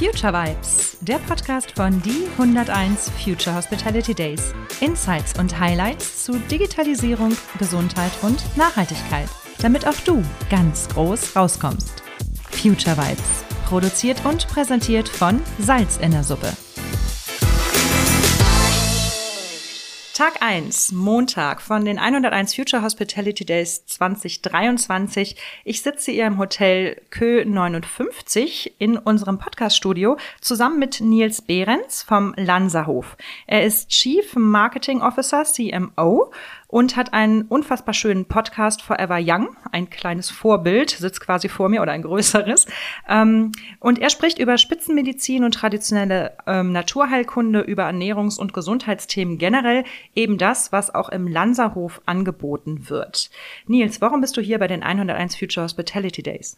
Future Vibes, der Podcast von die 101 Future Hospitality Days. Insights und Highlights zu Digitalisierung, Gesundheit und Nachhaltigkeit, damit auch du ganz groß rauskommst. Future Vibes, produziert und präsentiert von Salz in der Suppe. Tag 1, Montag von den 101 Future Hospitality Days 2023. Ich sitze hier im Hotel Kö 59 in unserem Podcaststudio zusammen mit Nils Behrens vom Lanserhof. Er ist Chief Marketing Officer, CMO und hat einen unfassbar schönen Podcast Forever Young, ein kleines Vorbild, sitzt quasi vor mir oder ein größeres. Ähm, und er spricht über Spitzenmedizin und traditionelle ähm, Naturheilkunde, über Ernährungs- und Gesundheitsthemen generell, eben das, was auch im Lanserhof angeboten wird. Nils, warum bist du hier bei den 101 Future Hospitality Days?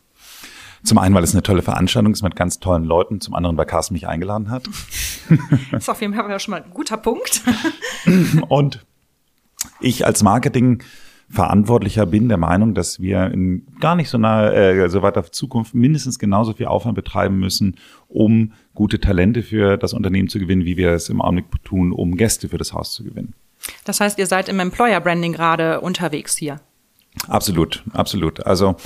Zum einen, weil es eine tolle Veranstaltung ist mit ganz tollen Leuten, zum anderen, weil Carsten mich eingeladen hat. Das ist auf jeden Fall schon mal ein guter Punkt. Und ich als Marketing Verantwortlicher bin der Meinung, dass wir in gar nicht so nahe, äh, so weiter Zukunft mindestens genauso viel Aufwand betreiben müssen, um gute Talente für das Unternehmen zu gewinnen, wie wir es im Augenblick tun, um Gäste für das Haus zu gewinnen. Das heißt, ihr seid im Employer Branding gerade unterwegs hier. Absolut, absolut. Also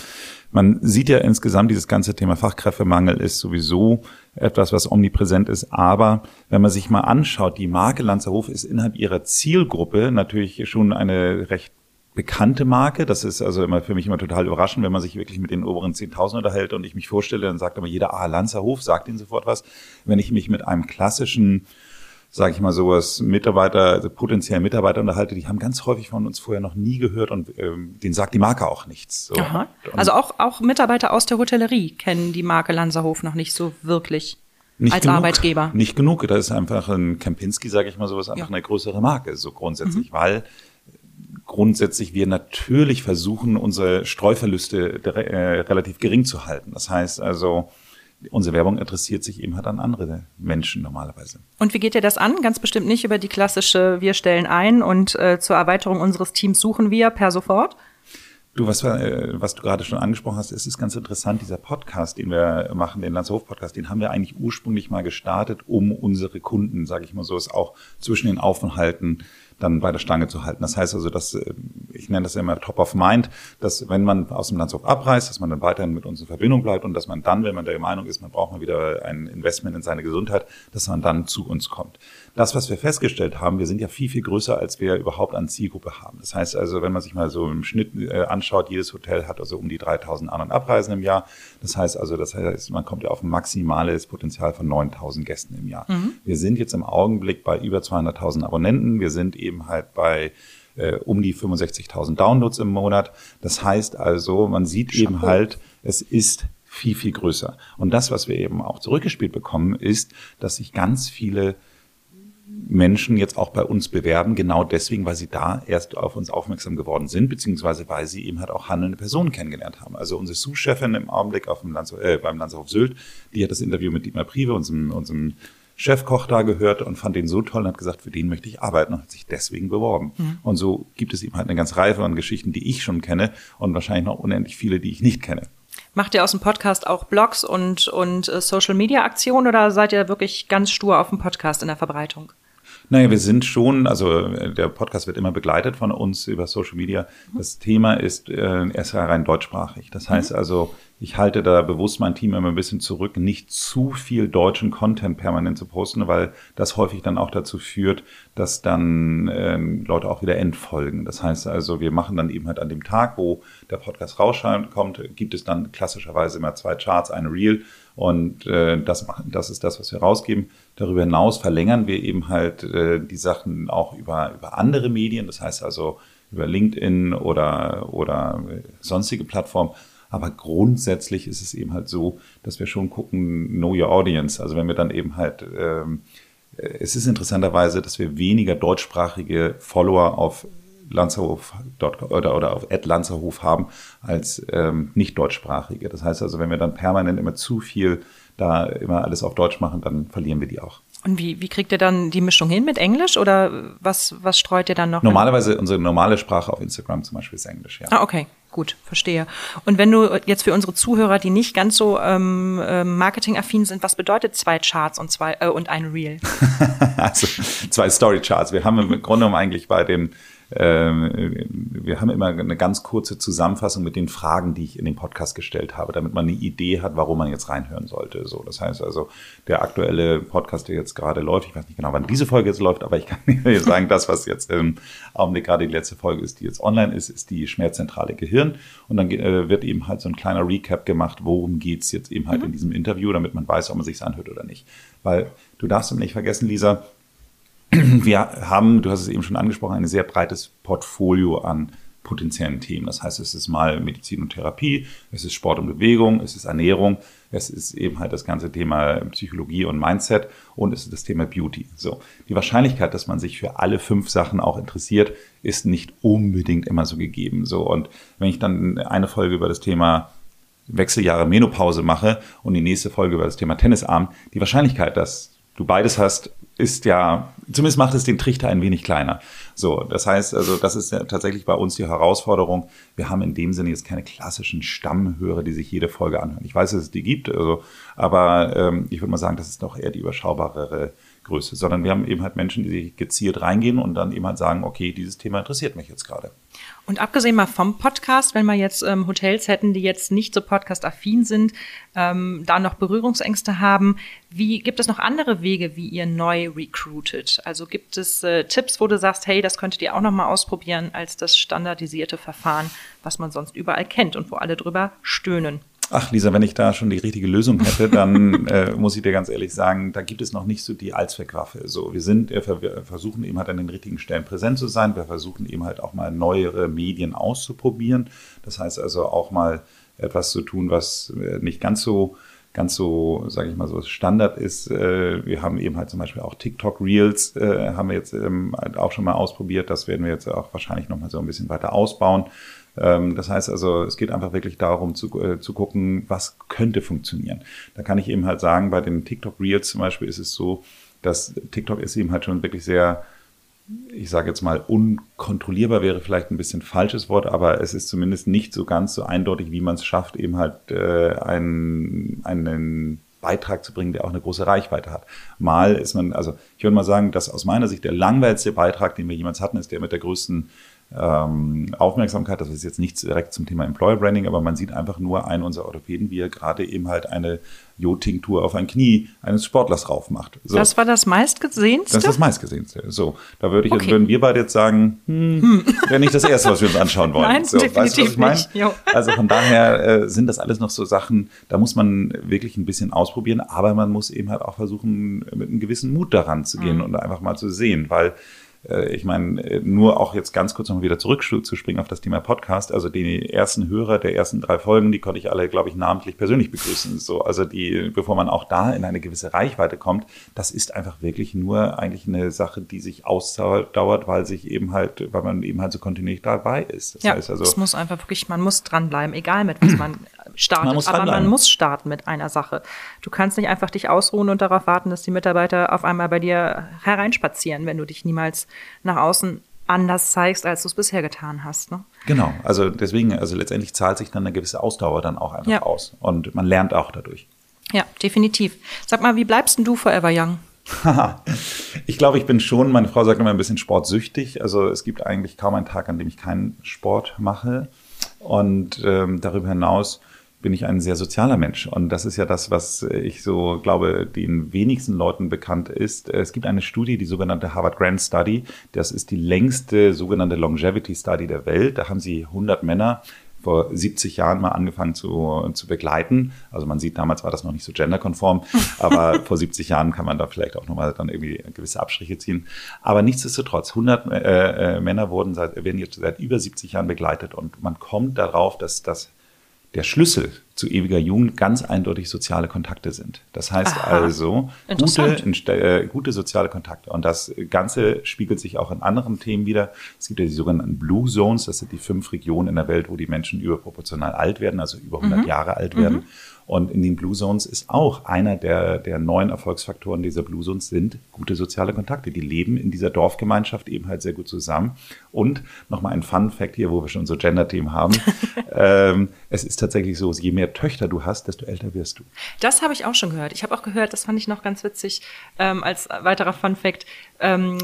man sieht ja insgesamt, dieses ganze Thema Fachkräftemangel ist sowieso etwas, was omnipräsent ist. Aber wenn man sich mal anschaut, die Marke Lanzerhof ist innerhalb ihrer Zielgruppe natürlich schon eine recht bekannte Marke. Das ist also immer für mich immer total überraschend, wenn man sich wirklich mit den oberen 10.000 unterhält und ich mich vorstelle, dann sagt aber jeder, ah, Lanzerhof, sagt ihnen sofort was. Wenn ich mich mit einem klassischen sage ich mal sowas, Mitarbeiter, also potenziell Mitarbeiter unterhalte, die haben ganz häufig von uns vorher noch nie gehört und ähm, denen sagt die Marke auch nichts. So. Aha. Also auch, auch Mitarbeiter aus der Hotellerie kennen die Marke Lanzerhof noch nicht so wirklich. Nicht als genug, Arbeitgeber. Nicht genug. Da ist einfach ein Kempinski, sage ich mal sowas, einfach ja. eine größere Marke, so grundsätzlich, mhm. weil grundsätzlich wir natürlich versuchen, unsere Streuverluste äh, relativ gering zu halten. Das heißt also, unsere Werbung interessiert sich eben halt an andere Menschen normalerweise. Und wie geht ihr das an? Ganz bestimmt nicht über die klassische, wir stellen ein und äh, zur Erweiterung unseres Teams suchen wir per sofort? Du, was, äh, was du gerade schon angesprochen hast, es ist ganz interessant, dieser Podcast, den wir machen, den Landshof-Podcast, den haben wir eigentlich ursprünglich mal gestartet, um unsere Kunden, sage ich mal so, es auch zwischen den Aufenthalten dann bei der Stange zu halten. Das heißt also, dass äh, ich nenne das immer Top of Mind, dass wenn man aus dem Landshof abreist, dass man dann weiterhin mit uns in Verbindung bleibt und dass man dann, wenn man der Meinung ist, man braucht mal wieder ein Investment in seine Gesundheit, dass man dann zu uns kommt. Das, was wir festgestellt haben, wir sind ja viel, viel größer, als wir überhaupt an Zielgruppe haben. Das heißt also, wenn man sich mal so im Schnitt äh, anschaut, jedes Hotel hat also um die 3000 An- und Abreisen im Jahr. Das heißt also, das heißt, man kommt ja auf ein maximales Potenzial von 9000 Gästen im Jahr. Mhm. Wir sind jetzt im Augenblick bei über 200.000 Abonnenten. Wir sind eben halt bei äh, um die 65.000 Downloads im Monat. Das heißt also, man sieht Chapeau. eben halt, es ist viel, viel größer. Und das, was wir eben auch zurückgespielt bekommen, ist, dass sich ganz viele Menschen jetzt auch bei uns bewerben, genau deswegen, weil sie da erst auf uns aufmerksam geworden sind, beziehungsweise weil sie eben halt auch handelnde Personen kennengelernt haben. Also unsere Sous-Chefin im Augenblick auf dem Lands äh, beim Landshof Sylt, die hat das Interview mit Dietmar Prive, unserem, unserem Chefkoch da gehört und fand den so toll und hat gesagt, für den möchte ich arbeiten und hat sich deswegen beworben. Mhm. Und so gibt es eben halt eine ganze Reihe von Geschichten, die ich schon kenne und wahrscheinlich noch unendlich viele, die ich nicht kenne. Macht ihr aus dem Podcast auch Blogs und, und äh, Social Media Aktionen oder seid ihr wirklich ganz stur auf dem Podcast in der Verbreitung? Naja, wir sind schon, also äh, der Podcast wird immer begleitet von uns über Social Media. Das Thema ist äh, erst rein deutschsprachig. Das heißt mhm. also, ich halte da bewusst mein Team immer ein bisschen zurück, nicht zu viel deutschen Content permanent zu posten, weil das häufig dann auch dazu führt, dass dann ähm, Leute auch wieder entfolgen. Das heißt also, wir machen dann eben halt an dem Tag, wo der Podcast rauskommt, gibt es dann klassischerweise immer zwei Charts, eine Reel und äh, das, das ist das, was wir rausgeben. Darüber hinaus verlängern wir eben halt äh, die Sachen auch über, über andere Medien, das heißt also über LinkedIn oder, oder sonstige Plattformen. Aber grundsätzlich ist es eben halt so, dass wir schon gucken, know your audience. Also wenn wir dann eben halt, ähm, es ist interessanterweise, dass wir weniger deutschsprachige Follower auf Lanzerhof oder, oder auf Ed Lanzerhof haben als ähm, nicht deutschsprachige. Das heißt also, wenn wir dann permanent immer zu viel da immer alles auf Deutsch machen, dann verlieren wir die auch. Und wie, wie kriegt ihr dann die Mischung hin mit Englisch oder was, was streut ihr dann noch? Normalerweise unsere normale Sprache auf Instagram zum Beispiel ist Englisch, ja. Ah, okay, gut, verstehe. Und wenn du jetzt für unsere Zuhörer, die nicht ganz so ähm, ähm marketingaffin sind, was bedeutet zwei Charts und zwei äh, und ein Reel? also zwei Story Charts. Wir haben im Grunde genommen eigentlich bei den wir haben immer eine ganz kurze Zusammenfassung mit den Fragen, die ich in dem Podcast gestellt habe, damit man eine Idee hat, warum man jetzt reinhören sollte. So, das heißt also, der aktuelle Podcast, der jetzt gerade läuft, ich weiß nicht genau, wann diese Folge jetzt läuft, aber ich kann dir sagen, das, was jetzt im Augenblick gerade die letzte Folge ist, die jetzt online ist, ist die Schmerzzentrale Gehirn. Und dann äh, wird eben halt so ein kleiner Recap gemacht, worum geht's jetzt eben halt mhm. in diesem Interview, damit man weiß, ob man sich anhört oder nicht. Weil du darfst nicht vergessen, Lisa, wir haben, du hast es eben schon angesprochen, ein sehr breites Portfolio an potenziellen Themen. Das heißt, es ist mal Medizin und Therapie, es ist Sport und Bewegung, es ist Ernährung, es ist eben halt das ganze Thema Psychologie und Mindset und es ist das Thema Beauty. So. Die Wahrscheinlichkeit, dass man sich für alle fünf Sachen auch interessiert, ist nicht unbedingt immer so gegeben. So. Und wenn ich dann eine Folge über das Thema Wechseljahre Menopause mache und die nächste Folge über das Thema Tennisarm, die Wahrscheinlichkeit, dass du beides hast, ist ja, zumindest macht es den Trichter ein wenig kleiner. So, das heißt, also das ist ja tatsächlich bei uns die Herausforderung. Wir haben in dem Sinne jetzt keine klassischen Stammhörer, die sich jede Folge anhören. Ich weiß, dass es die gibt, also, aber ähm, ich würde mal sagen, das ist doch eher die überschaubarere Größe, sondern wir haben eben halt Menschen, die gezielt reingehen und dann eben halt sagen, okay, dieses Thema interessiert mich jetzt gerade. Und abgesehen mal vom Podcast, wenn wir jetzt ähm, Hotels hätten, die jetzt nicht so podcast-affin sind, ähm, da noch Berührungsängste haben, wie gibt es noch andere Wege, wie ihr neu recruitet? Also gibt es äh, Tipps, wo du sagst, hey, das könntet ihr auch noch mal ausprobieren als das standardisierte Verfahren, was man sonst überall kennt und wo alle drüber stöhnen? Ach, Lisa, wenn ich da schon die richtige Lösung hätte, dann äh, muss ich dir ganz ehrlich sagen, da gibt es noch nicht so die Allzweckwaffe. So, wir sind, wir versuchen eben halt an den richtigen Stellen präsent zu sein. Wir versuchen eben halt auch mal neuere Medien auszuprobieren. Das heißt also auch mal etwas zu tun, was äh, nicht ganz so ganz so, sage ich mal so, Standard ist. Äh, wir haben eben halt zum Beispiel auch TikTok Reels, äh, haben wir jetzt ähm, auch schon mal ausprobiert. Das werden wir jetzt auch wahrscheinlich noch mal so ein bisschen weiter ausbauen. Ähm, das heißt also, es geht einfach wirklich darum zu, äh, zu gucken, was könnte funktionieren. Da kann ich eben halt sagen, bei den TikTok Reels zum Beispiel ist es so, dass TikTok ist eben halt schon wirklich sehr ich sage jetzt mal, unkontrollierbar wäre vielleicht ein bisschen falsches Wort, aber es ist zumindest nicht so ganz so eindeutig, wie man es schafft, eben halt äh, einen, einen Beitrag zu bringen, der auch eine große Reichweite hat. Mal ist man, also ich würde mal sagen, dass aus meiner Sicht der langweiligste Beitrag, den wir jemals hatten, ist der mit der größten ähm, Aufmerksamkeit. Das ist jetzt nicht direkt zum Thema Employer Branding, aber man sieht einfach nur einen unserer Orthopäden, wie er gerade eben halt eine Jodtinktur auf ein Knie eines Sportlers drauf macht. So. Das war das meistgesehenste? Das ist das meistgesehenste. So, da würde ich, okay. würden wir beide jetzt sagen, hm, hm. wäre nicht das Erste, was wir uns anschauen wollen. Nein, so, definitiv weißt du, nicht. Also von daher äh, sind das alles noch so Sachen, da muss man wirklich ein bisschen ausprobieren, aber man muss eben halt auch versuchen, mit einem gewissen Mut daran zu gehen mhm. und einfach mal zu sehen, weil ich meine, äh, nur auch jetzt ganz kurz noch wieder zurückzuspringen auf das Thema Podcast. Also die ersten Hörer der ersten drei Folgen, die konnte ich alle, glaube ich, namentlich persönlich begrüßen. So, also die, bevor man auch da in eine gewisse Reichweite kommt, das ist einfach wirklich nur eigentlich eine Sache, die sich ausdauert, weil sich eben halt, weil man eben halt so kontinuierlich dabei ist. Das ja, heißt also, es muss einfach wirklich, man muss dranbleiben, egal mit was man startet. Man aber man muss starten mit einer Sache. Du kannst nicht einfach dich ausruhen und darauf warten, dass die Mitarbeiter auf einmal bei dir hereinspazieren, wenn du dich niemals nach außen anders zeigst, als du es bisher getan hast. Ne? Genau, also deswegen, also letztendlich zahlt sich dann eine gewisse Ausdauer dann auch einfach ja. aus und man lernt auch dadurch. Ja, definitiv. Sag mal, wie bleibst denn du forever young? ich glaube, ich bin schon, meine Frau sagt immer ein bisschen sportsüchtig. Also es gibt eigentlich kaum einen Tag, an dem ich keinen Sport mache. Und ähm, darüber hinaus bin ich ein sehr sozialer Mensch. Und das ist ja das, was ich so glaube, den wenigsten Leuten bekannt ist. Es gibt eine Studie, die sogenannte Harvard Grant Study. Das ist die längste sogenannte Longevity Study der Welt. Da haben sie 100 Männer vor 70 Jahren mal angefangen zu, zu begleiten. Also man sieht, damals war das noch nicht so genderkonform, aber vor 70 Jahren kann man da vielleicht auch nochmal dann irgendwie gewisse Abstriche ziehen. Aber nichtsdestotrotz, 100 äh, äh, Männer wurden seit, werden jetzt seit über 70 Jahren begleitet und man kommt darauf, dass das der Schlüssel zu ewiger Jugend ganz eindeutig soziale Kontakte sind. Das heißt Aha, also gute, äh, gute soziale Kontakte. Und das Ganze spiegelt sich auch in anderen Themen wieder. Es gibt ja die sogenannten Blue Zones. Das sind die fünf Regionen in der Welt, wo die Menschen überproportional alt werden, also über 100 mhm. Jahre alt werden. Mhm. Und in den Blue Zones ist auch einer der, der neuen Erfolgsfaktoren dieser Blue Zones sind gute soziale Kontakte. Die leben in dieser Dorfgemeinschaft eben halt sehr gut zusammen. Und nochmal ein Fun Fact hier, wo wir schon so Gender-Themen haben. ähm, es ist tatsächlich so, je mehr Töchter du hast, desto älter wirst du. Das habe ich auch schon gehört. Ich habe auch gehört, das fand ich noch ganz witzig, ähm, als weiterer Fun Fact. Ähm,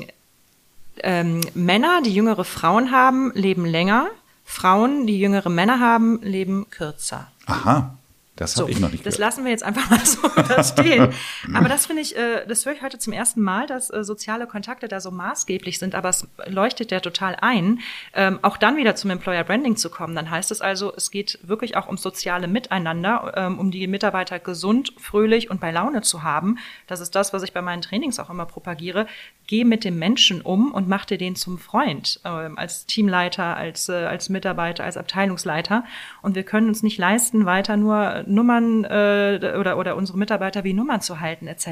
ähm, Männer, die jüngere Frauen haben, leben länger. Frauen, die jüngere Männer haben, leben kürzer. Aha. Das habe so, ich noch nicht Das gehört. lassen wir jetzt einfach mal so stehen. Aber das finde ich, äh, das höre ich heute zum ersten Mal, dass äh, soziale Kontakte da so maßgeblich sind, aber es leuchtet ja total ein. Ähm, auch dann wieder zum Employer Branding zu kommen, dann heißt es also, es geht wirklich auch um soziale Miteinander, ähm, um die Mitarbeiter gesund, fröhlich und bei Laune zu haben. Das ist das, was ich bei meinen Trainings auch immer propagiere. Geh mit dem Menschen um und mach dir den zum Freund, ähm, als Teamleiter, als, äh, als Mitarbeiter, als Abteilungsleiter. Und wir können uns nicht leisten, weiter nur Nummern äh, oder, oder unsere Mitarbeiter wie Nummern zu halten etc.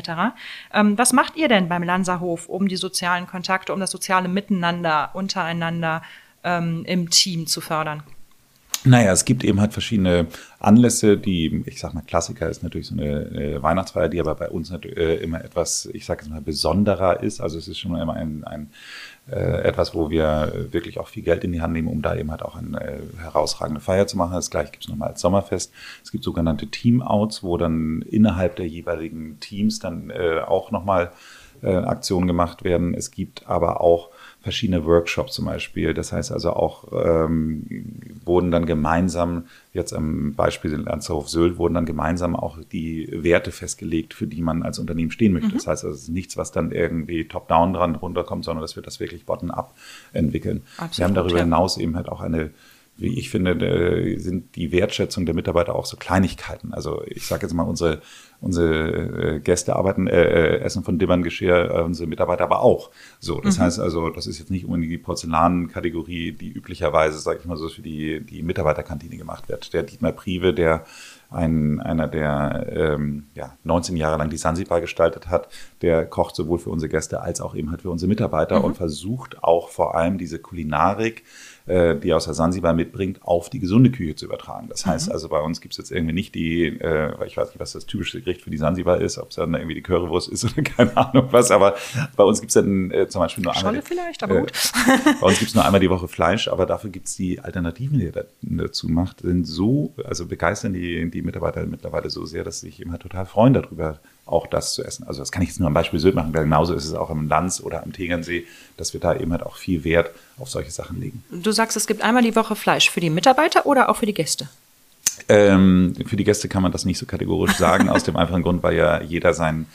Ähm, was macht ihr denn beim Lanzerhof, um die sozialen Kontakte, um das soziale Miteinander untereinander ähm, im Team zu fördern? Naja, es gibt eben halt verschiedene Anlässe, die, ich sag mal, Klassiker ist natürlich so eine, eine Weihnachtsfeier, die aber bei uns natürlich äh, immer etwas, ich sag jetzt mal, besonderer ist. Also es ist schon immer ein, ein äh, etwas, wo wir wirklich auch viel Geld in die Hand nehmen, um da eben halt auch eine äh, herausragende Feier zu machen. Das gleiche gibt es nochmal als Sommerfest. Es gibt sogenannte Team-Outs, wo dann innerhalb der jeweiligen Teams dann äh, auch nochmal äh, Aktionen gemacht werden. Es gibt aber auch verschiedene Workshops zum Beispiel. Das heißt also auch, ähm, wurden dann gemeinsam, jetzt am Beispiel Landshof Sylt, wurden dann gemeinsam auch die Werte festgelegt, für die man als Unternehmen stehen möchte. Mhm. Das heißt also, es ist nichts, was dann irgendwie top-down dran runterkommt, sondern dass wir das wirklich bottom-up entwickeln. Absolut, wir haben darüber ja. hinaus eben halt auch eine wie ich finde, sind die Wertschätzung der Mitarbeiter auch so Kleinigkeiten. Also ich sage jetzt mal, unsere, unsere äh, Gäste arbeiten, äh, äh, essen von Dimmern-Geschirr, äh, unsere Mitarbeiter aber auch. So, das mhm. heißt also, das ist jetzt nicht unbedingt die Porzellankategorie, die üblicherweise, sage ich mal so, für die, die Mitarbeiterkantine gemacht wird. Der Dietmar Prive, der ein, einer, der ähm, ja, 19 Jahre lang die Sansibar gestaltet hat, der kocht sowohl für unsere Gäste als auch eben halt für unsere Mitarbeiter mhm. und versucht auch vor allem diese Kulinarik äh, die aus der Sansibar mitbringt, auf die gesunde Küche zu übertragen. Das heißt mhm. also, bei uns gibt es jetzt irgendwie nicht die, äh, ich weiß nicht, was das typische Gericht für die Sansibar ist, ob es dann irgendwie die Currywurst ist oder keine Ahnung was, aber bei uns gibt es dann äh, zum Beispiel nur einmal. Scholle vielleicht, aber gut. bei uns gibt es nur einmal die Woche Fleisch, aber dafür gibt es die Alternativen, die er dazu macht, sind so, also begeistern die, die Mitarbeiter mittlerweile so sehr, dass sie sich immer total freuen darüber, auch das zu essen. Also das kann ich jetzt nur am Beispiel Sylt machen, weil genauso ist es auch am Lanz oder am Tegernsee, dass wir da eben halt auch viel Wert auf solche Sachen legen. Du sagst, es gibt einmal die Woche Fleisch für die Mitarbeiter oder auch für die Gäste? Ähm, für die Gäste kann man das nicht so kategorisch sagen, aus dem einfachen Grund, weil ja jeder sein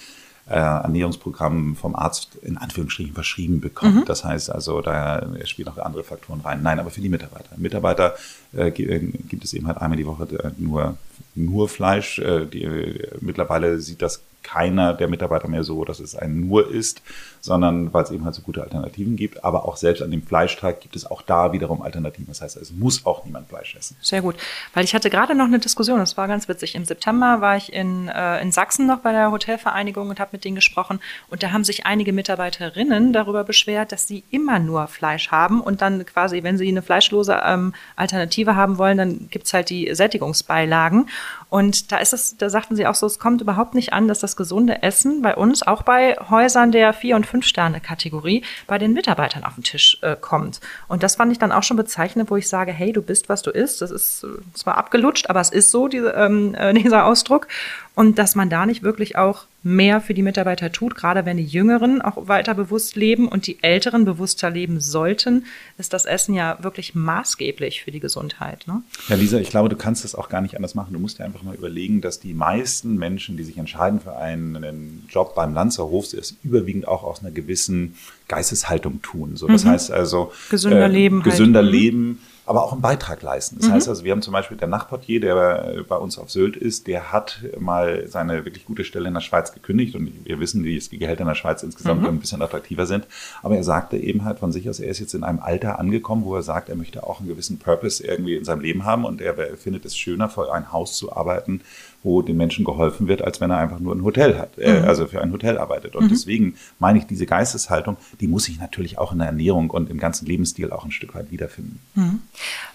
äh, Ernährungsprogramm vom Arzt in Anführungsstrichen verschrieben bekommt. Mhm. Das heißt also, da spielen auch andere Faktoren rein. Nein, aber für die Mitarbeiter. Mitarbeiter äh, äh gibt es eben halt einmal die Woche äh, nur, nur Fleisch. Äh, die, äh, mittlerweile sieht das keiner der Mitarbeiter mehr so, dass es ein nur ist, sondern weil es eben halt so gute Alternativen gibt. Aber auch selbst an dem Fleischtag gibt es auch da wiederum Alternativen. Das heißt, es muss auch niemand Fleisch essen. Sehr gut. Weil ich hatte gerade noch eine Diskussion, das war ganz witzig. Im September war ich in, äh, in Sachsen noch bei der Hotelvereinigung und habe mit denen gesprochen. Und da haben sich einige Mitarbeiterinnen darüber beschwert, dass sie immer nur Fleisch haben und dann quasi, wenn sie eine fleischlose ähm, Alternative haben wollen, dann gibt es halt die Sättigungsbeilagen. Und da ist es, da sagten sie auch so, es kommt überhaupt nicht an, dass das gesunde Essen bei uns, auch bei Häusern der Vier- und Fünf-Sterne-Kategorie, bei den Mitarbeitern auf den Tisch äh, kommt. Und das fand ich dann auch schon bezeichnend, wo ich sage, hey, du bist, was du isst. Das ist äh, zwar abgelutscht, aber es ist so, diese, ähm, äh, dieser Ausdruck und dass man da nicht wirklich auch mehr für die Mitarbeiter tut, gerade wenn die Jüngeren auch weiter bewusst leben und die Älteren bewusster leben sollten, ist das Essen ja wirklich maßgeblich für die Gesundheit. Ne? Ja, Lisa, ich glaube, du kannst das auch gar nicht anders machen. Du musst dir einfach mal überlegen, dass die meisten Menschen, die sich entscheiden für einen Job beim Lanzerhof, es überwiegend auch aus einer gewissen Geisteshaltung tun. So, das mhm. heißt also gesünder äh, Leben, gesünder halt. Leben aber auch einen Beitrag leisten. Das mhm. heißt also, wir haben zum Beispiel der Nachtportier, der bei uns auf Sylt ist, der hat mal seine wirklich gute Stelle in der Schweiz gekündigt und wir wissen, wie die Gehälter in der Schweiz insgesamt mhm. ein bisschen attraktiver sind. Aber er sagte eben halt von sich aus, er ist jetzt in einem Alter angekommen, wo er sagt, er möchte auch einen gewissen Purpose irgendwie in seinem Leben haben und er findet es schöner, vor ein Haus zu arbeiten, wo den Menschen geholfen wird, als wenn er einfach nur ein Hotel hat, äh, mhm. also für ein Hotel arbeitet. Und mhm. deswegen meine ich, diese Geisteshaltung, die muss sich natürlich auch in der Ernährung und im ganzen Lebensstil auch ein Stück weit wiederfinden. Mhm.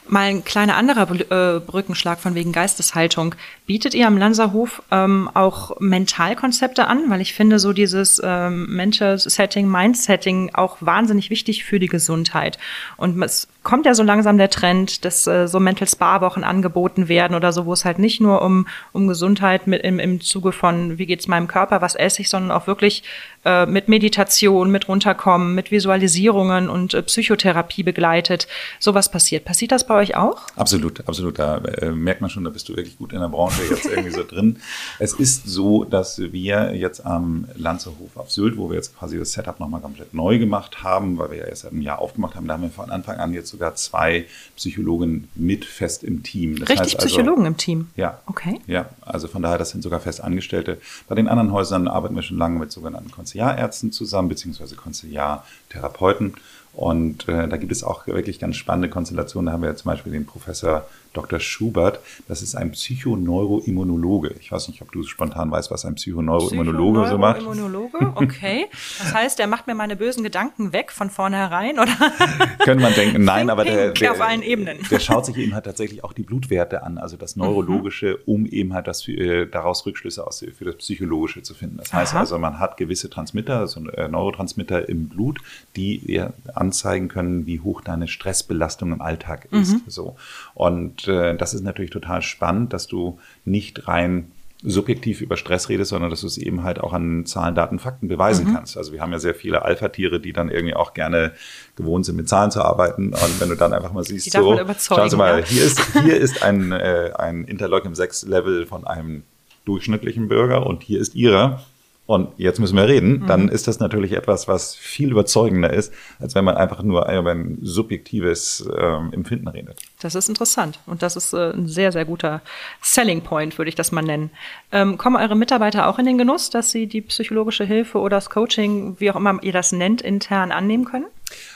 Mal ein kleiner anderer äh, Brückenschlag von wegen Geisteshaltung. Bietet ihr am Lanzerhof ähm, auch Mentalkonzepte an? Weil ich finde so dieses ähm, Mental Setting, Mind Setting auch wahnsinnig wichtig für die Gesundheit. Und es kommt ja so langsam der Trend, dass äh, so Mental Spa Wochen angeboten werden oder so, wo es halt nicht nur um, um Gesundheit mit im, im Zuge von, wie geht's meinem Körper, was esse ich, sondern auch wirklich äh, mit Meditation, mit runterkommen, mit Visualisierungen und äh, Psychotherapie begleitet. Sowas passiert. Passiert das bei euch auch? Absolut, absolut. Da äh, merkt man schon, da bist du wirklich gut in der Branche jetzt irgendwie so drin. Es ist so, dass wir jetzt am Lanzerhof auf Sylt, wo wir jetzt quasi das Setup nochmal komplett neu gemacht haben, weil wir ja erst seit einem Jahr aufgemacht haben, da haben wir von Anfang an jetzt sogar zwei Psychologen mit fest im Team. Das Richtig also, Psychologen im Team? Ja. Okay. Ja, also von daher, das sind sogar fest Angestellte. Bei den anderen Häusern arbeiten wir schon lange mit sogenannten Konziliarärzten zusammen, beziehungsweise Konziliartherapeuten. Und äh, da gibt es auch wirklich ganz spannende Konstellationen. Da haben wir ja zum Beispiel den Professor Dr. Schubert. Das ist ein Psychoneuroimmunologe. Ich weiß nicht, ob du spontan weißt, was ein Psychoneuroimmunologe so macht. Psychoneuroimmunologe, okay. Das heißt, der macht mir meine bösen Gedanken weg von vornherein, oder? Könnte man denken, nein, aber der, der, auf allen Ebenen. der schaut sich eben halt tatsächlich auch die Blutwerte an, also das Neurologische, mhm. um eben halt das, äh, daraus Rückschlüsse aus, für das Psychologische zu finden. Das heißt Aha. also, man hat gewisse Transmitter, also Neurotransmitter im Blut, die anzeigen können, wie hoch deine Stressbelastung im Alltag ist. Mhm. So. Und äh, das ist natürlich total spannend, dass du nicht rein subjektiv über Stress redest, sondern dass du es eben halt auch an Zahlen, Daten, Fakten beweisen mhm. kannst. Also wir haben ja sehr viele Alpha-Tiere, die dann irgendwie auch gerne gewohnt sind, mit Zahlen zu arbeiten. Und wenn du dann einfach mal siehst, so, schauen Sie mal, ja. hier ist, hier ist ein, äh, ein Interleukin 6 Level von einem durchschnittlichen Bürger und hier ist ihrer und jetzt müssen wir reden, mhm. dann ist das natürlich etwas, was viel überzeugender ist, als wenn man einfach nur über ein subjektives ähm, Empfinden redet. Das ist interessant und das ist äh, ein sehr, sehr guter Selling Point, würde ich das mal nennen. Ähm, kommen eure Mitarbeiter auch in den Genuss, dass sie die psychologische Hilfe oder das Coaching, wie auch immer ihr das nennt, intern annehmen können?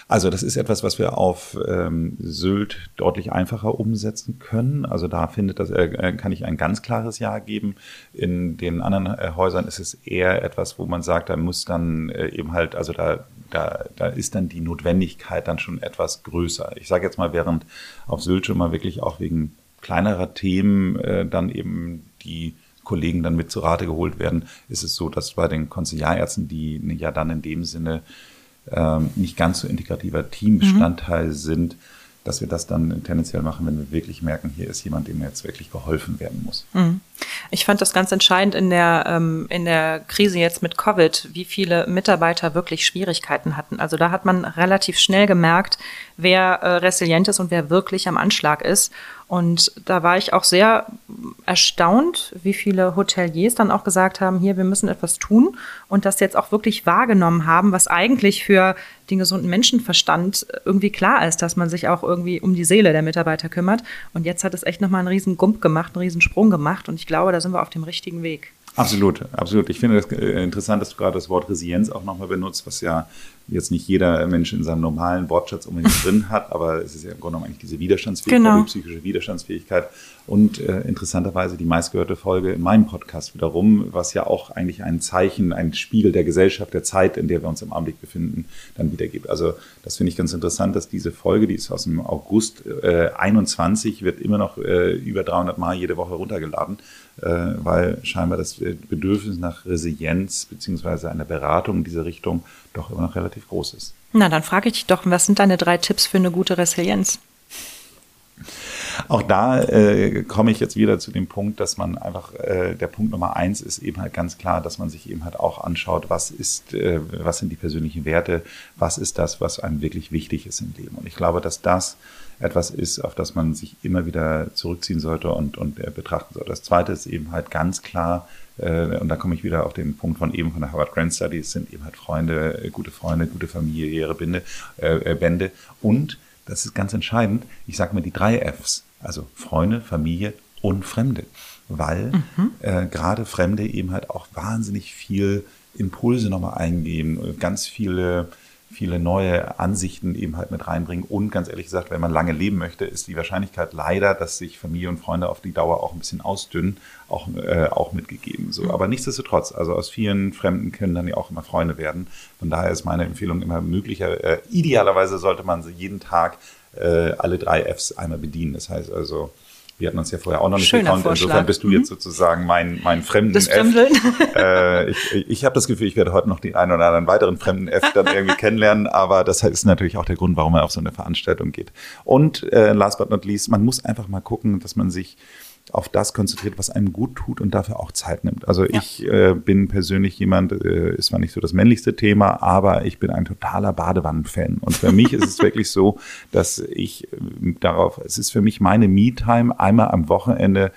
Also das ist etwas, was wir auf ähm, Sylt deutlich einfacher umsetzen können. Also da findet das, äh, kann ich ein ganz klares Ja geben. In den anderen äh, Häusern ist es eher etwas, wo man sagt, da muss dann äh, eben halt, also da, da, da ist dann die Notwendigkeit dann schon etwas größer. Ich sage jetzt mal, während auf Sylt schon mal wirklich auch wegen kleinerer Themen äh, dann eben die Kollegen dann mit zu Rate geholt werden, ist es so, dass bei den Konziliarärzten, die ja dann in dem Sinne ähm, nicht ganz so integrativer Teambestandteil mhm. sind, dass wir das dann tendenziell machen, wenn wir wirklich merken, hier ist jemand, dem jetzt wirklich geholfen werden muss. Mhm. Ich fand das ganz entscheidend in der, ähm, in der Krise jetzt mit Covid, wie viele Mitarbeiter wirklich Schwierigkeiten hatten. Also da hat man relativ schnell gemerkt, wer äh, resilient ist und wer wirklich am Anschlag ist. Und da war ich auch sehr erstaunt, wie viele Hoteliers dann auch gesagt haben, hier, wir müssen etwas tun und das jetzt auch wirklich wahrgenommen haben, was eigentlich für den gesunden Menschenverstand irgendwie klar ist, dass man sich auch irgendwie um die Seele der Mitarbeiter kümmert. Und jetzt hat es echt nochmal einen riesen Gump gemacht, einen riesen Sprung gemacht und ich glaube, da sind wir auf dem richtigen Weg. Absolut, absolut. Ich finde es äh, interessant, dass du gerade das Wort Resilienz auch nochmal benutzt, was ja jetzt nicht jeder Mensch in seinem normalen Wortschatz unbedingt drin hat, aber es ist ja im Grunde genommen eigentlich diese Widerstandsfähigkeit, genau. die psychische Widerstandsfähigkeit und äh, interessanterweise die meistgehörte Folge in meinem Podcast wiederum, was ja auch eigentlich ein Zeichen, ein Spiegel der Gesellschaft, der Zeit, in der wir uns im Augenblick befinden, dann wiedergibt. Also das finde ich ganz interessant, dass diese Folge, die ist aus dem August äh, 21, wird immer noch äh, über 300 Mal jede Woche runtergeladen, äh, weil scheinbar das Bedürfnis nach Resilienz beziehungsweise einer Beratung in diese Richtung doch immer noch relativ groß ist. Na, dann frage ich dich doch, was sind deine drei Tipps für eine gute Resilienz? Auch da äh, komme ich jetzt wieder zu dem Punkt, dass man einfach, äh, der Punkt Nummer eins ist eben halt ganz klar, dass man sich eben halt auch anschaut, was ist, äh, was sind die persönlichen Werte, was ist das, was einem wirklich wichtig ist im Leben. Und ich glaube, dass das etwas ist, auf das man sich immer wieder zurückziehen sollte und, und äh, betrachten sollte. Das zweite ist eben halt ganz klar, und da komme ich wieder auf den Punkt von eben von der Harvard Grant Studies, sind eben halt Freunde, äh, gute Freunde, gute familiäre Binde, äh, Bände. Und das ist ganz entscheidend, ich sage mal die drei Fs, also Freunde, Familie und Fremde, weil mhm. äh, gerade Fremde eben halt auch wahnsinnig viel Impulse nochmal eingeben, ganz viele viele neue Ansichten eben halt mit reinbringen. Und ganz ehrlich gesagt, wenn man lange leben möchte, ist die Wahrscheinlichkeit leider, dass sich Familie und Freunde auf die Dauer auch ein bisschen ausdünnen, auch, äh, auch mitgegeben. So. Aber nichtsdestotrotz, also aus vielen Fremden können dann ja auch immer Freunde werden. Von daher ist meine Empfehlung immer möglicher. Äh, idealerweise sollte man sie jeden Tag äh, alle drei Fs einmal bedienen. Das heißt also, wir hatten uns ja vorher auch noch nicht Schöner gekannt. Vorschlag. Insofern bist du Mhm. jetzt sozusagen mein, mein fremden Das F. Äh, ich ich habe das Gefühl, ich werde heute noch den einen oder anderen weiteren fremden F dann irgendwie kennenlernen, aber das ist natürlich auch der Grund, warum man auf so eine Veranstaltung geht. Und äh, last but not least, man muss einfach mal gucken, dass man sich auf das konzentriert, was einem gut tut und dafür auch Zeit nimmt. Also ich äh, bin persönlich jemand, äh, ist zwar nicht so das männlichste Thema, aber ich bin ein totaler Badewannenfan. Und für mich ist es wirklich so, dass ich äh, darauf, es ist für mich meine Me-Time, einmal am Wochenende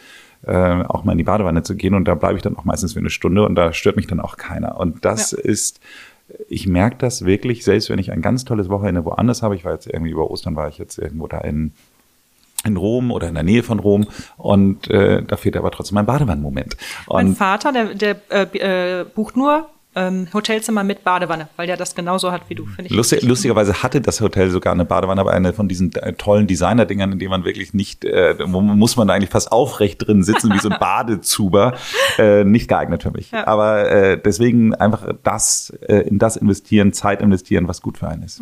äh, auch mal in die Badewanne zu gehen und da bleibe ich dann auch meistens für eine Stunde und da stört mich dann auch keiner. Und das Ja. ist, ich merke das wirklich, selbst wenn ich ein ganz tolles Wochenende woanders habe, ich war jetzt irgendwie über Ostern, war ich jetzt irgendwo da in in Rom oder in der Nähe von Rom und äh, da fehlt aber trotzdem mein Badewannenmoment. Mein Vater, der, der äh, äh, bucht nur ähm, Hotelzimmer mit Badewanne, weil der das genauso hat wie du, finde ich. Lustig, lustigerweise hatte das Hotel sogar eine Badewanne, aber eine von diesen äh, tollen Designer-Dingern, in denen man wirklich nicht, äh, wo muss man eigentlich fast aufrecht drin sitzen, wie so ein Badezuber. Äh, nicht geeignet für mich. Ja. Aber äh, deswegen einfach das, äh, in das investieren, Zeit investieren, was gut für einen ist.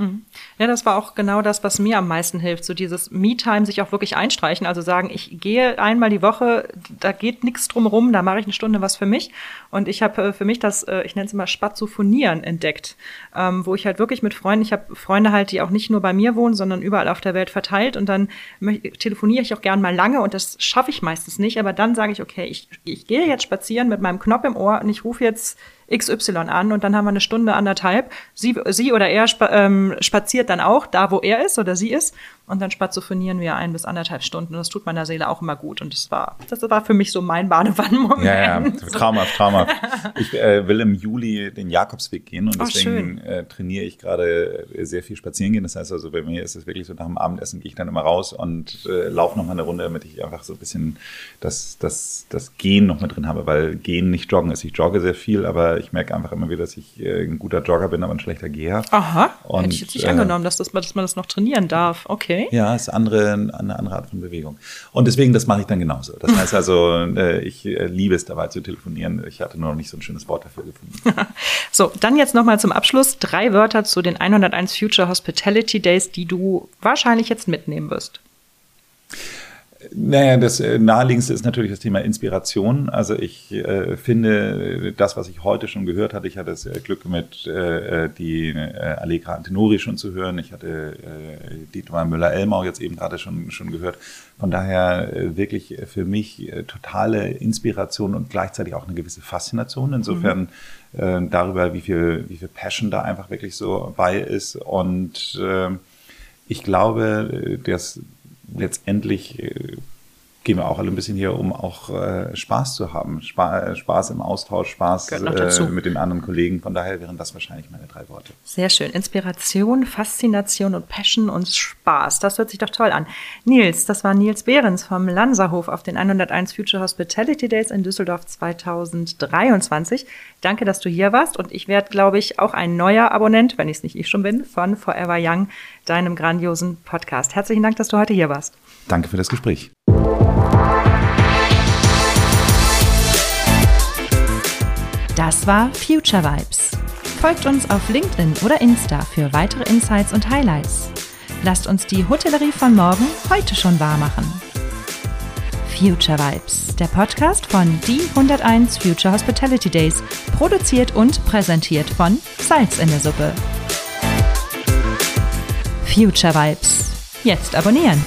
Ja, das war auch genau das, was mir am meisten hilft. So dieses Me-Time, sich auch wirklich einstreichen. Also sagen, ich gehe einmal die Woche, da geht nichts drum rum, da mache ich eine Stunde was für mich. Und ich habe äh, für mich das, äh, ich nenne es immer Spazophonieren entdeckt, ähm, wo ich halt wirklich mit Freunden, ich habe Freunde halt, die auch nicht nur bei mir wohnen, sondern überall auf der Welt verteilt. Und dann telefoniere ich auch gern mal lange und das schaffe ich meistens nicht. Aber dann sage ich, okay, ich, ich gehe jetzt spazieren mit meinem Knopf im Ohr und ich rufe jetzt XY an und dann haben wir eine Stunde, anderthalb. Sie, sie oder er spa ähm, spaziert dann auch da, wo er ist oder sie ist und dann spazophonieren wir ein bis anderthalb Stunden und das tut meiner Seele auch immer gut und das war, das war für mich so mein Badewannenmoment. Ja, ja, traumhaft, traumhaft. Ich äh, will im Juli den Jakobsweg gehen und Oh, deswegen äh, trainiere ich gerade äh, sehr viel spazieren gehen. Das heißt also, bei mir ist es wirklich so, nach dem Abendessen gehe ich dann immer raus und äh, laufe nochmal eine Runde, damit ich einfach so ein bisschen das, das, das Gehen noch mit drin habe, weil Gehen nicht Joggen ist. Ich jogge sehr viel, aber ich merke einfach immer wieder, dass ich äh, ein guter Jogger bin, aber ein schlechter Geher. Aha, Und, hätte ich jetzt nicht äh, angenommen, dass, das, dass man das noch trainieren darf. Okay. Ja, ist andere, eine andere Art von Bewegung. Und deswegen, das mache ich dann genauso. Das heißt also, äh, ich äh, liebe es dabei zu telefonieren. Ich hatte nur noch nicht so ein schönes Wort dafür gefunden. So, dann jetzt nochmal zum Abschluss drei Wörter zu den 101 Future Hospitality Days, die du wahrscheinlich jetzt mitnehmen wirst. Naja, das äh, naheliegendste ist natürlich das Thema Inspiration. Also ich äh, finde, das, was ich heute schon gehört hatte, ich hatte das äh, Glück mit äh, die äh, Allegra Antenori schon zu hören. Ich hatte äh, Dietmar Müller-Elmau jetzt eben gerade schon, schon gehört. Von daher äh, wirklich für mich äh, totale Inspiration und gleichzeitig auch eine gewisse Faszination. Insofern äh, darüber, wie viel, wie viel Passion da einfach wirklich so bei ist. Und äh, ich glaube, dass letztendlich äh, gehen wir auch alle ein bisschen hier, um auch äh, Spaß zu haben. Spa äh, Spaß im Austausch, Spaß äh, mit den anderen Kollegen. Von daher wären das wahrscheinlich meine drei Worte. Sehr schön. Inspiration, Faszination und Passion und Spaß. Das hört sich doch toll an. Nils, das war Nils Behrens vom Lanserhof auf den 101 Future Hospitality Days in Düsseldorf 2023. Danke, dass du hier warst und ich werde, glaube ich, auch ein neuer Abonnent, wenn ich es nicht ich schon bin, von Forever Young, deinem grandiosen Podcast. Herzlichen Dank, dass du heute hier warst. Danke für das Gespräch. Das war Future Vibes. Folgt uns auf LinkedIn oder Insta für weitere Insights und Highlights. Lasst uns die Hotellerie von morgen heute schon wahr machen. Future Vibes, der Podcast von Die 101 Future Hospitality Days, produziert und präsentiert von Salz in der Suppe. Future Vibes. Jetzt abonnieren.